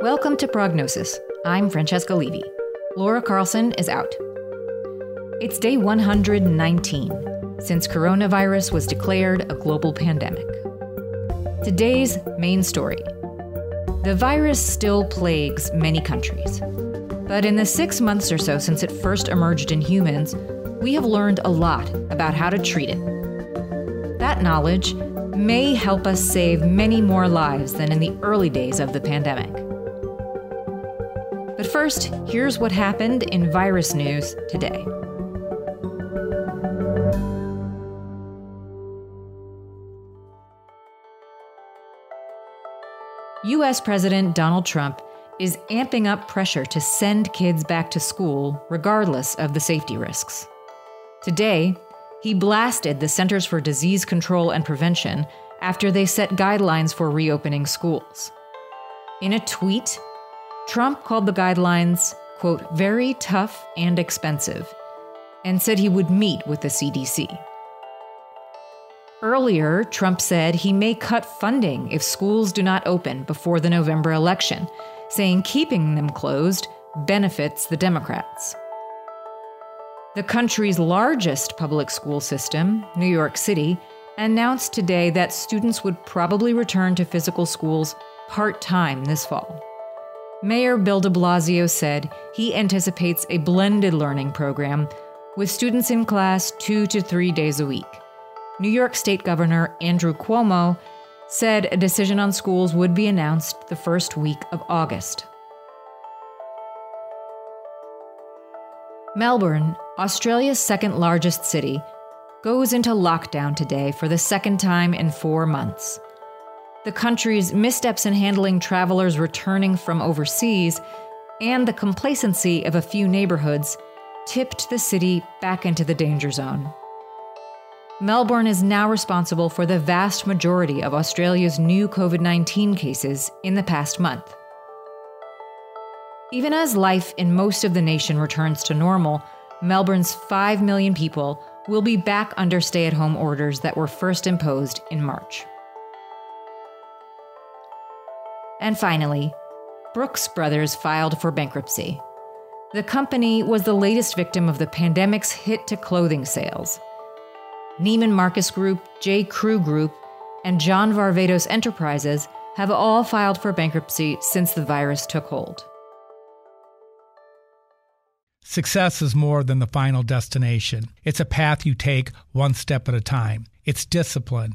Welcome to Prognosis. I'm Francesca Levy. Laura Carlson is out. It's day 119 since coronavirus was declared a global pandemic. Today's main story the virus still plagues many countries. But in the six months or so since it first emerged in humans, we have learned a lot about how to treat it. That knowledge may help us save many more lives than in the early days of the pandemic. First, here's what happened in virus news today. US President Donald Trump is amping up pressure to send kids back to school regardless of the safety risks. Today, he blasted the Centers for Disease Control and Prevention after they set guidelines for reopening schools. In a tweet, Trump called the guidelines, quote, very tough and expensive, and said he would meet with the CDC. Earlier, Trump said he may cut funding if schools do not open before the November election, saying keeping them closed benefits the Democrats. The country's largest public school system, New York City, announced today that students would probably return to physical schools part time this fall. Mayor Bill de Blasio said he anticipates a blended learning program with students in class two to three days a week. New York State Governor Andrew Cuomo said a decision on schools would be announced the first week of August. Melbourne, Australia's second largest city, goes into lockdown today for the second time in four months the country's missteps in handling travelers returning from overseas, and the complacency of a few neighborhoods tipped the city back into the danger zone. Melbourne is now responsible for the vast majority of Australia's new COVID 19 cases in the past month. Even as life in most of the nation returns to normal, Melbourne's 5 million people will be back under stay at home orders that were first imposed in March. And finally, Brooks Brothers filed for bankruptcy. The company was the latest victim of the pandemic's hit to clothing sales. Neiman Marcus Group, J. Crew Group, and John Varvatos Enterprises have all filed for bankruptcy since the virus took hold. Success is more than the final destination. It's a path you take one step at a time. It's discipline,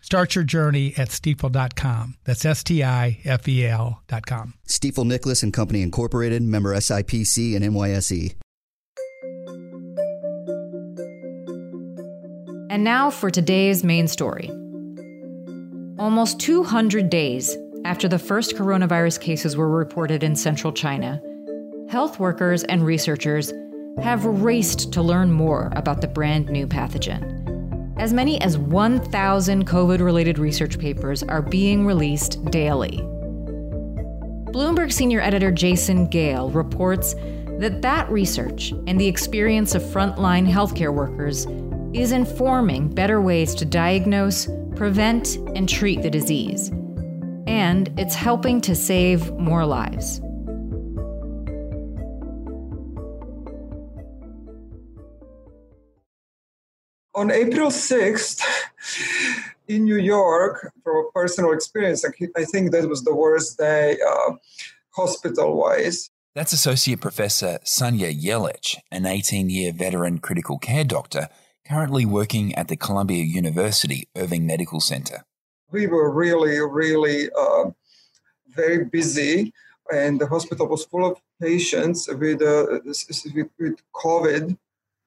Start your journey at stifel.com. That's S T I F E L.com. Stifel Nicolaus and Company Incorporated, member SIPC and NYSE. And now for today's main story. Almost 200 days after the first coronavirus cases were reported in central China, health workers and researchers have raced to learn more about the brand new pathogen. As many as 1,000 COVID related research papers are being released daily. Bloomberg senior editor Jason Gale reports that that research and the experience of frontline healthcare workers is informing better ways to diagnose, prevent, and treat the disease. And it's helping to save more lives. On April 6th, in New York, from a personal experience, I think that was the worst day uh, hospital wise. That's Associate Professor Sanja Jelic, an 18 year veteran critical care doctor currently working at the Columbia University Irving Medical Center. We were really, really uh, very busy, and the hospital was full of patients with, uh, with, with COVID.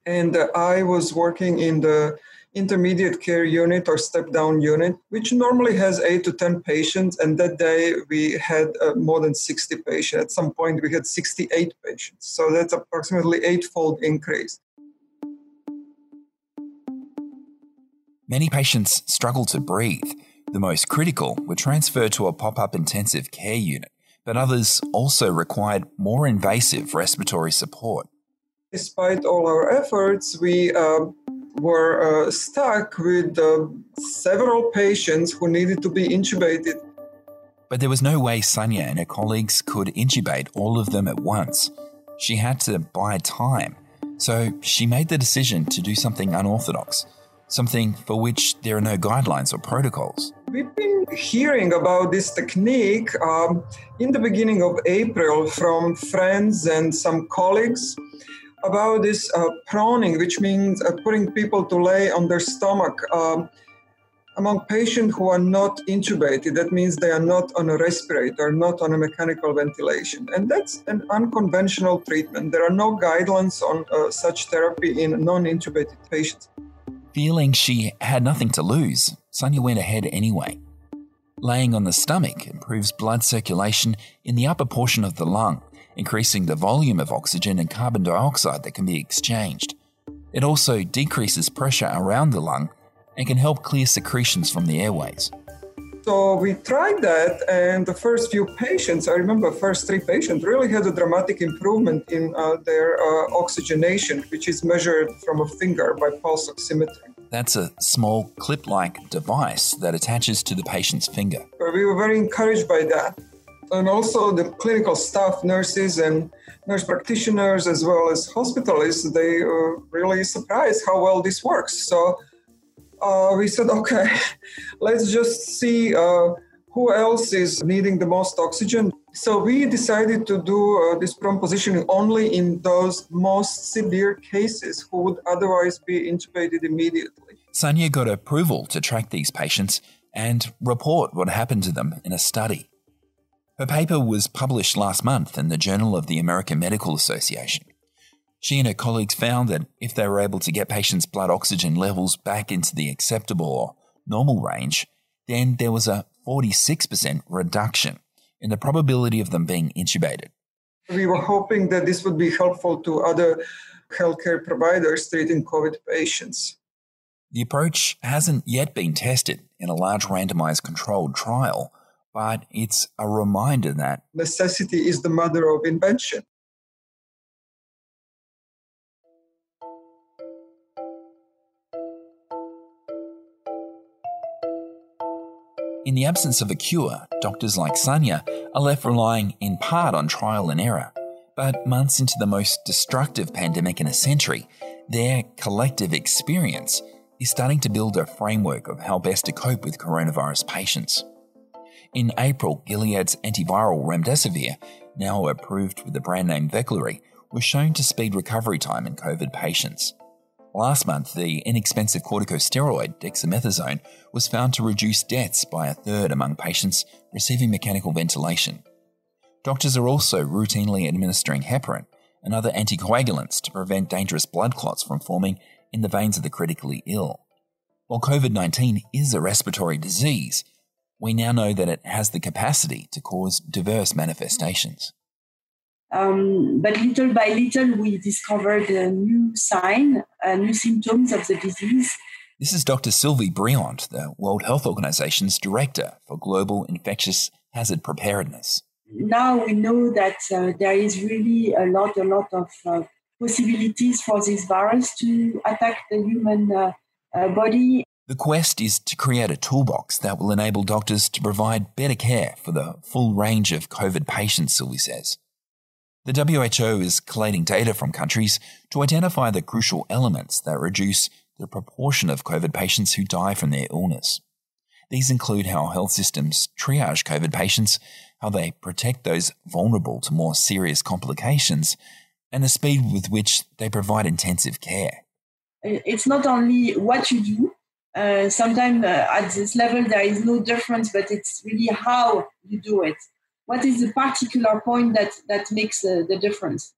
And I was working in the intermediate care unit or step down unit, which normally has eight to 10 patients. And that day we had uh, more than 60 patients. At some point, we had 68 patients. So that's approximately eightfold increase. Many patients struggle to breathe. The most critical were transferred to a pop up intensive care unit, but others also required more invasive respiratory support. Despite all our efforts, we uh, were uh, stuck with uh, several patients who needed to be intubated. But there was no way Sanja and her colleagues could intubate all of them at once. She had to buy time. So she made the decision to do something unorthodox, something for which there are no guidelines or protocols. We've been hearing about this technique um, in the beginning of April from friends and some colleagues about this uh, proning, which means uh, putting people to lay on their stomach. Um, among patients who are not intubated, that means they are not on a respirator, not on a mechanical ventilation. And that's an unconventional treatment. There are no guidelines on uh, such therapy in non intubated patients. Feeling she had nothing to lose, Sanja went ahead anyway. Laying on the stomach improves blood circulation in the upper portion of the lung, increasing the volume of oxygen and carbon dioxide that can be exchanged. It also decreases pressure around the lung and can help clear secretions from the airways. So we tried that, and the first few patients, I remember first three patients, really had a dramatic improvement in uh, their uh, oxygenation, which is measured from a finger by pulse oximetry. That's a small clip like device that attaches to the patient's finger. We were very encouraged by that and also the clinical staff, nurses and nurse practitioners, as well as hospitalists, they were really surprised how well this works. So uh, we said, okay, let's just see uh, who else is needing the most oxygen. So we decided to do uh, this prone positioning only in those most severe cases who would otherwise be intubated immediately. Sanja got approval to track these patients and report what happened to them in a study. Her paper was published last month in the Journal of the American Medical Association. She and her colleagues found that if they were able to get patients' blood oxygen levels back into the acceptable or normal range, then there was a 46% reduction in the probability of them being intubated. We were hoping that this would be helpful to other healthcare providers treating COVID patients. The approach hasn't yet been tested in a large randomized controlled trial, but it's a reminder that necessity is the mother of invention. In the absence of a cure, doctors like Sanja are left relying in part on trial and error. But months into the most destructive pandemic in a century, their collective experience is starting to build a framework of how best to cope with coronavirus patients. In April, Gilead's antiviral remdesivir, now approved with the brand name Veklury, was shown to speed recovery time in COVID patients. Last month, the inexpensive corticosteroid dexamethasone was found to reduce deaths by a third among patients receiving mechanical ventilation. Doctors are also routinely administering heparin and other anticoagulants to prevent dangerous blood clots from forming in the veins of the critically ill. While COVID 19 is a respiratory disease, we now know that it has the capacity to cause diverse manifestations. Um, but little by little, we discovered a new sign, uh, new symptoms of the disease. This is Dr. Sylvie Briand, the World Health Organization's Director for Global Infectious Hazard Preparedness. Now we know that uh, there is really a lot, a lot of uh, possibilities for this virus to attack the human uh, uh, body the quest is to create a toolbox that will enable doctors to provide better care for the full range of COVID patients, Sylvie says. The WHO is collating data from countries to identify the crucial elements that reduce the proportion of COVID patients who die from their illness. These include how health systems triage COVID patients, how they protect those vulnerable to more serious complications, and the speed with which they provide intensive care. It's not only what you do, uh, sometimes uh, at this level there is no difference, but it's really how you do it. What is the particular point that that makes uh, the difference?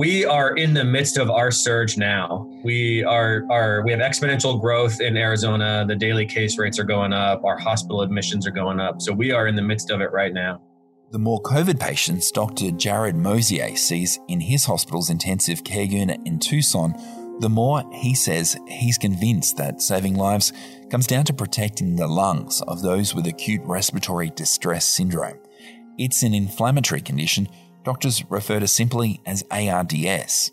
we are in the midst of our surge now. We are are we have exponential growth in Arizona. The daily case rates are going up. Our hospital admissions are going up. So we are in the midst of it right now. The more COVID patients Dr. Jarrod Mosier sees in his hospital's intensive care unit in Tucson, the more he says he's convinced that saving lives comes down to protecting the lungs of those with acute respiratory distress syndrome. It's an inflammatory condition doctors refer to simply as ARDS.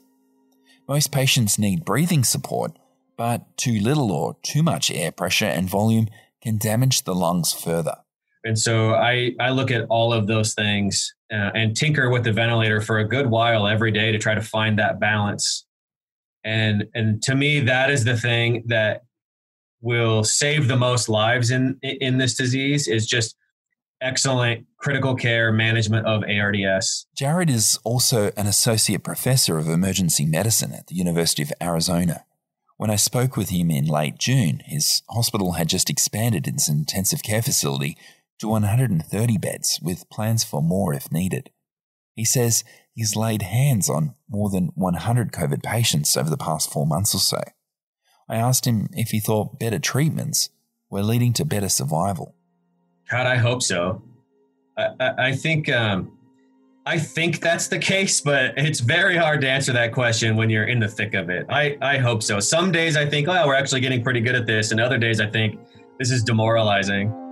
Most patients need breathing support, but too little or too much air pressure and volume can damage the lungs further. And so I, I look at all of those things uh, and tinker with the ventilator for a good while every day to try to find that balance. And, and to me, that is the thing that will save the most lives in, in this disease is just excellent critical care management of ARDS. Jarrod is also an associate professor of emergency medicine at the University of Arizona. When I spoke with him in late June, his hospital had just expanded its intensive care facility to 130 beds, with plans for more if needed. He says he's laid hands on more than 100 COVID patients over the past four months or so. I asked him if he thought better treatments were leading to better survival. God, I hope so. I, I, I think um, I think that's the case, but it's very hard to answer that question when you're in the thick of it. I, I hope so. Some days I think, oh, we're actually getting pretty good at this, and other days I think this is demoralizing.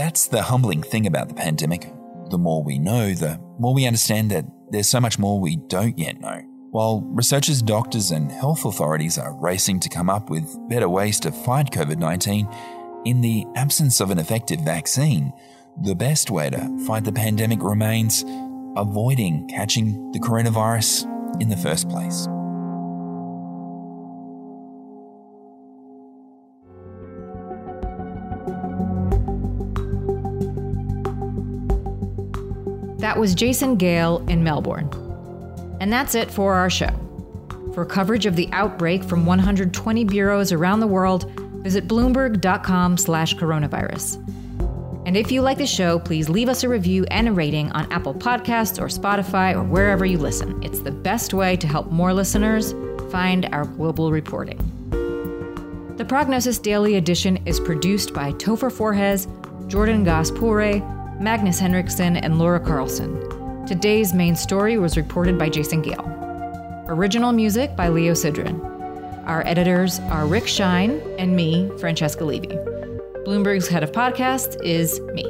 That's the humbling thing about the pandemic. The more we know, the more we understand that there's so much more we don't yet know. While researchers, doctors, and health authorities are racing to come up with better ways to fight COVID 19, in the absence of an effective vaccine, the best way to fight the pandemic remains avoiding catching the coronavirus in the first place. That was Jason Gale in Melbourne. And that's it for our show. For coverage of the outbreak from 120 bureaus around the world, visit bloomberg.com/coronavirus. And if you like the show, please leave us a review and a rating on Apple Podcasts or Spotify or wherever you listen. It's the best way to help more listeners find our global reporting. The Prognosis Daily Edition is produced by Topher Forhecz, Jordan Goss Magnus Henriksen, and Laura Carlson. Today's main story was reported by Jason Gale. Original music by Leo Sidran. Our editors are Rick Schine and me, Francesca Levy. Bloomberg's head of podcasts is me.